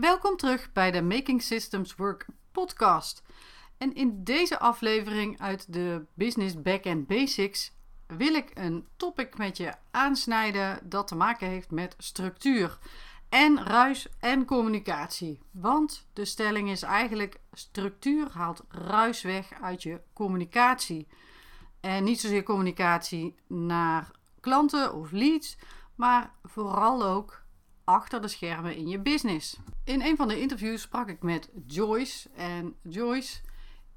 Welkom terug bij de Making Systems Work podcast. En in deze aflevering uit de Business Backend Basics wil ik een topic met je aansnijden dat te maken heeft met structuur en ruis en communicatie. Want de stelling is eigenlijk structuur haalt ruis weg uit je communicatie. En niet zozeer communicatie naar klanten of leads, maar vooral ook achter de schermen in je business. In een van de interviews sprak ik met Joyce. En Joyce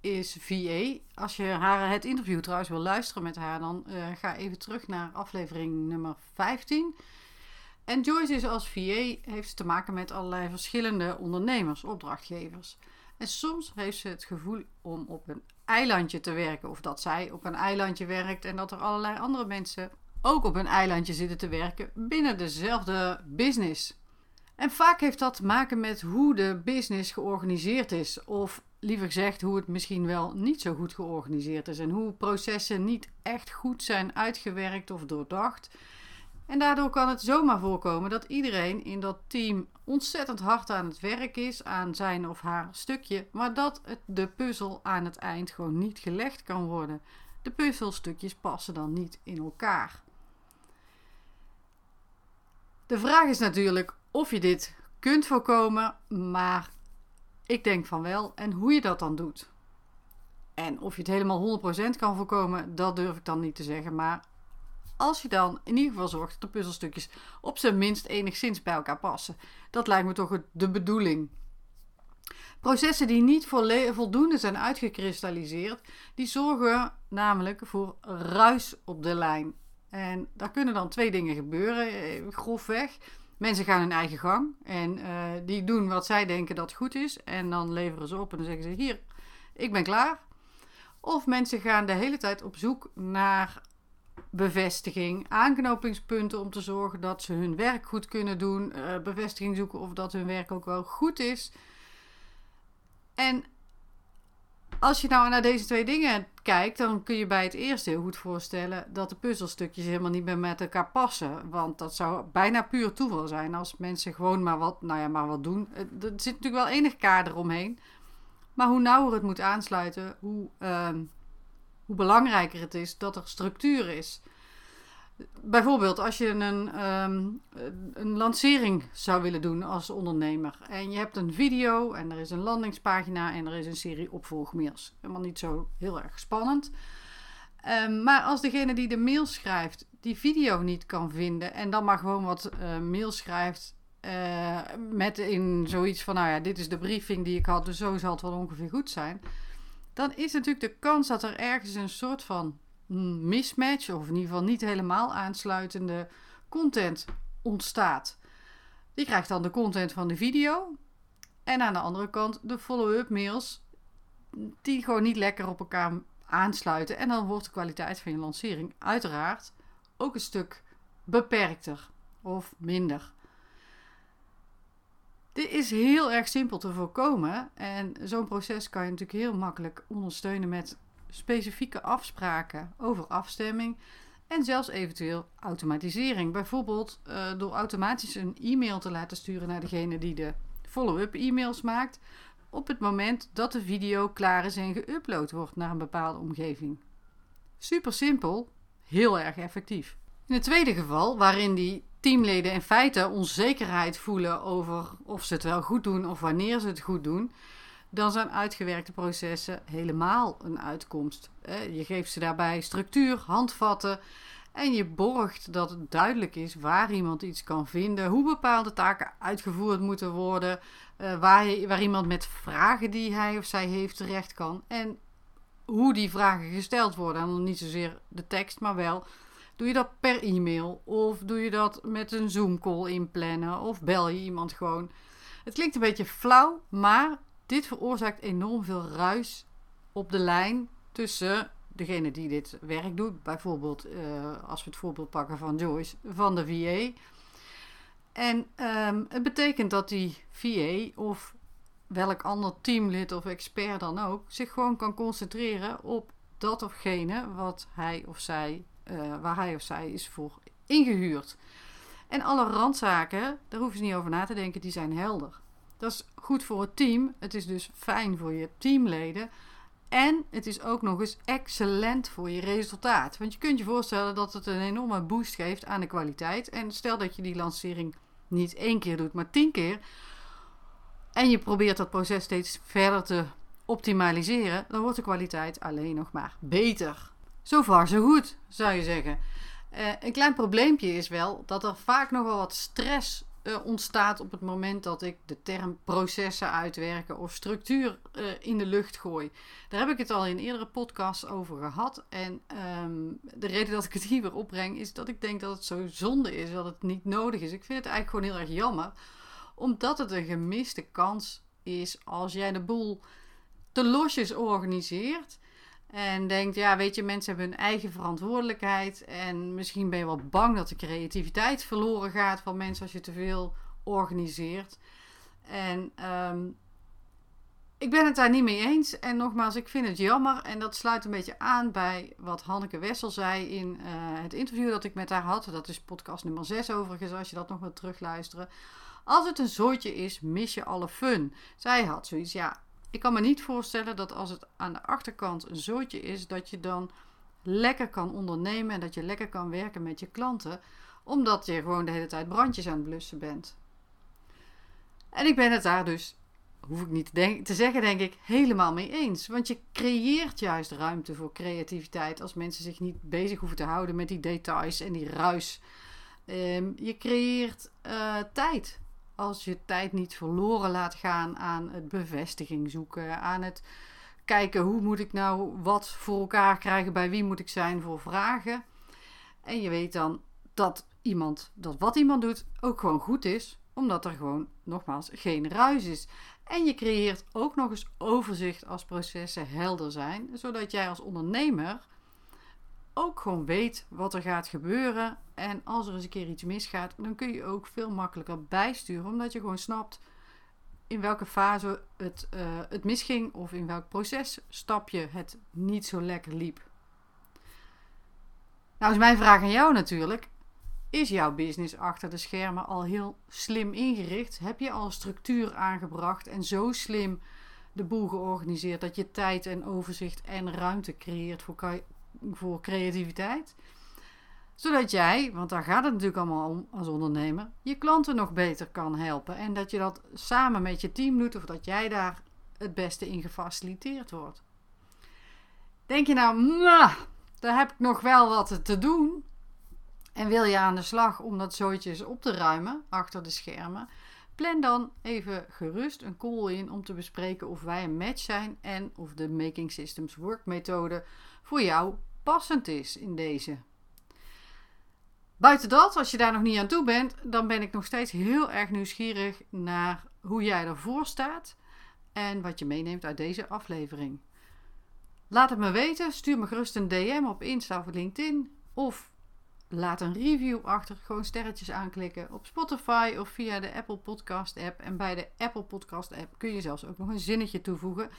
is VA. Als je haar het interview trouwens wil luisteren met haar, dan uh, ga even terug naar aflevering nummer 15. En Joyce is als VA heeft te maken met allerlei verschillende ondernemers, opdrachtgevers. En soms heeft ze het gevoel om op een eilandje te werken, of dat zij op een eilandje werkt en dat er allerlei andere mensen ook op een eilandje zitten te werken binnen dezelfde business. En vaak heeft dat te maken met hoe de business georganiseerd is, of liever gezegd hoe het misschien wel niet zo goed georganiseerd is en hoe processen niet echt goed zijn uitgewerkt of doordacht. En daardoor kan het zomaar voorkomen dat iedereen in dat team ontzettend hard aan het werk is aan zijn of haar stukje, maar dat het, de puzzel aan het eind gewoon niet gelegd kan worden. De puzzelstukjes passen dan niet in elkaar. De vraag is natuurlijk of je dit kunt voorkomen, maar ik denk van wel. En hoe je dat dan doet. En of je het helemaal 100% kan voorkomen, dat durf ik dan niet te zeggen. Maar als je dan in ieder geval zorgt dat de puzzelstukjes op zijn minst enigszins bij elkaar passen. Dat lijkt me toch de bedoeling. Processen die niet voldoende zijn uitgekristalliseerd, die zorgen namelijk voor ruis op de lijn. En daar kunnen dan twee dingen gebeuren, eh, grofweg. Mensen gaan hun eigen gang en uh, die doen wat zij denken dat goed is. En dan leveren ze op en dan zeggen ze: Hier, ik ben klaar. Of mensen gaan de hele tijd op zoek naar bevestiging, aanknopingspunten om te zorgen dat ze hun werk goed kunnen doen, uh, bevestiging zoeken of dat hun werk ook wel goed is. En als je nou naar deze twee dingen kijkt, dan kun je bij het eerste heel goed voorstellen dat de puzzelstukjes helemaal niet meer met elkaar passen. Want dat zou bijna puur toeval zijn als mensen gewoon maar wat, nou ja, maar wat doen. Er zit natuurlijk wel enig kader omheen. Maar hoe nauwer het moet aansluiten, hoe, uh, hoe belangrijker het is dat er structuur is. Bijvoorbeeld als je een, um, een lancering zou willen doen als ondernemer. En je hebt een video en er is een landingspagina en er is een serie opvolgmails. Helemaal niet zo heel erg spannend. Um, maar als degene die de mail schrijft die video niet kan vinden en dan maar gewoon wat uh, mail schrijft uh, met in zoiets van, nou ja, dit is de briefing die ik had, dus zo zal het wel ongeveer goed zijn. Dan is natuurlijk de kans dat er ergens een soort van mismatch, of in ieder geval niet helemaal aansluitende content ontstaat. Die krijgt dan de content van de video. En aan de andere kant de follow-up mails, die gewoon niet lekker op elkaar aansluiten. En dan wordt de kwaliteit van je lancering uiteraard ook een stuk beperkter of minder. Dit is heel erg simpel te voorkomen. En zo'n proces kan je natuurlijk heel makkelijk ondersteunen met specifieke afspraken over afstemming en zelfs eventueel automatisering. Bijvoorbeeld uh, door automatisch een e-mail te laten sturen naar degene die de follow-up e-mails maakt op het moment dat de video klaar is en geüpload wordt naar een bepaalde omgeving. Super simpel, heel erg effectief. In het tweede geval, waarin die teamleden in feite onzekerheid voelen over of ze het wel goed doen of wanneer ze het goed doen, dan zijn uitgewerkte processen helemaal een uitkomst. Je geeft ze daarbij structuur, handvatten en je borgt dat het duidelijk is waar iemand iets kan vinden, hoe bepaalde taken uitgevoerd moeten worden, eh, waar, waar iemand met vragen die hij of zij heeft terecht kan en hoe die vragen gesteld worden. En dan niet zozeer de tekst, maar wel Doe je dat per e-mail? Of doe je dat met een Zoom-call inplannen? Of bel je iemand gewoon? Het klinkt een beetje flauw, maar dit veroorzaakt enorm veel ruis op de lijn tussen degene die dit werk doet. Bijvoorbeeld, uh, als we het voorbeeld pakken van Joyce, van de VA. En um, het betekent dat die VA of welk ander teamlid of expert dan ook zich gewoon kan concentreren op dat ofgene wat hij of zij, uh, waar hij of zij is voor ingehuurd. En alle randzaken, daar hoeven ze niet over na te denken, die zijn helder. Dat is goed voor het team. Het is dus fijn voor je teamleden. En het is ook nog eens excellent voor je resultaat. Want je kunt je voorstellen dat het een enorme boost geeft aan de kwaliteit. En stel dat je die lancering niet één keer doet, maar tien keer. En je probeert dat proces steeds verder te optimaliseren. Dan wordt de kwaliteit alleen nog maar beter. Zo far, zo goed, zou je zeggen. Uh, een klein probleempje is wel dat er vaak nogal wat stress uh, ontstaat op het moment dat ik de term processen uitwerken of structuur uh, in de lucht gooi. Daar heb ik het al in eerdere podcasts over gehad. En um, de reden dat ik het hier weer opbreng is dat ik denk dat het zo zonde is, dat het niet nodig is. Ik vind het eigenlijk gewoon heel erg jammer, omdat het een gemiste kans is als jij de boel te losjes organiseert. En denkt, ja, weet je, mensen hebben hun eigen verantwoordelijkheid. En misschien ben je wel bang dat de creativiteit verloren gaat van mensen als je te veel organiseert. En um, ik ben het daar niet mee eens. En nogmaals, ik vind het jammer. En dat sluit een beetje aan bij wat Hanneke Wessel zei in uh, het interview dat ik met haar had. Dat is podcast nummer 6 overigens, als je dat nog wilt terugluisteren. Als het een zooitje is, mis je alle fun. Zij had zoiets, ja, ik kan me niet voorstellen dat als het aan de achterkant een zootje is, dat je dan lekker kan ondernemen en dat je lekker kan werken met je klanten, omdat je gewoon de hele tijd brandjes aan het blussen bent. En ik ben het daar dus, hoef ik niet te, zeggen, denk ik, helemaal mee eens. Want je creëert juist ruimte voor creativiteit als mensen zich niet bezig hoeven te houden met die details en die ruis. Um, je creëert uh, tijd als je tijd niet verloren laat gaan aan het bevestiging zoeken, aan het kijken hoe moet ik nou wat voor elkaar krijgen, bij wie moet ik zijn voor vragen. En je weet dan dat iemand, dat wat iemand doet, ook gewoon goed is, omdat er gewoon nogmaals geen ruis is. En je creëert ook nog eens overzicht als processen helder zijn, zodat jij als ondernemer ook gewoon weet wat er gaat gebeuren. En als er eens een keer iets misgaat, dan kun je ook veel makkelijker bijsturen. Omdat je gewoon snapt in welke fase het, uh, het misging of in welk processtapje het niet zo lekker liep. Nou is mijn vraag aan jou natuurlijk. Is jouw business achter de schermen al heel slim ingericht? Heb je al structuur aangebracht en zo slim de boel georganiseerd dat je tijd en overzicht en ruimte creëert voor voor creativiteit. Zodat jij, want daar gaat het natuurlijk allemaal om als ondernemer, je klanten nog beter kan helpen. En dat je dat samen met je team doet of dat jij daar het beste in gefaciliteerd wordt. Denk je nou, daar heb ik nog wel wat te doen. En wil je aan de slag om dat zootjes op te ruimen achter de schermen? Plan dan even gerust een call in om te bespreken of wij een match zijn en of de Making Systems Work methode voor jou is in deze. Buiten dat, als je daar nog niet aan toe bent, dan ben ik nog steeds heel erg nieuwsgierig naar hoe jij ervoor staat en wat je meeneemt uit deze aflevering. Laat het me weten, stuur me gerust een DM op Insta of LinkedIn of laat een review achter. Gewoon sterretjes aanklikken op Spotify of via de Apple Podcast app. En bij de Apple Podcast app kun je zelfs ook nog een zinnetje toevoegen.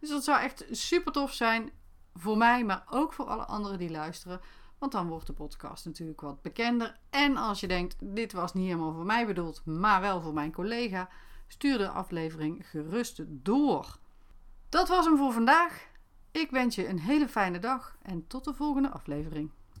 Dus dat zou echt super tof zijn voor mij, maar ook voor alle anderen die luisteren. Want dan wordt de podcast natuurlijk wat bekender. En als je denkt, dit was niet helemaal voor mij bedoeld, maar wel voor mijn collega, stuur de aflevering gerust door. Dat was hem voor vandaag. Ik wens je een hele fijne dag en tot de volgende aflevering.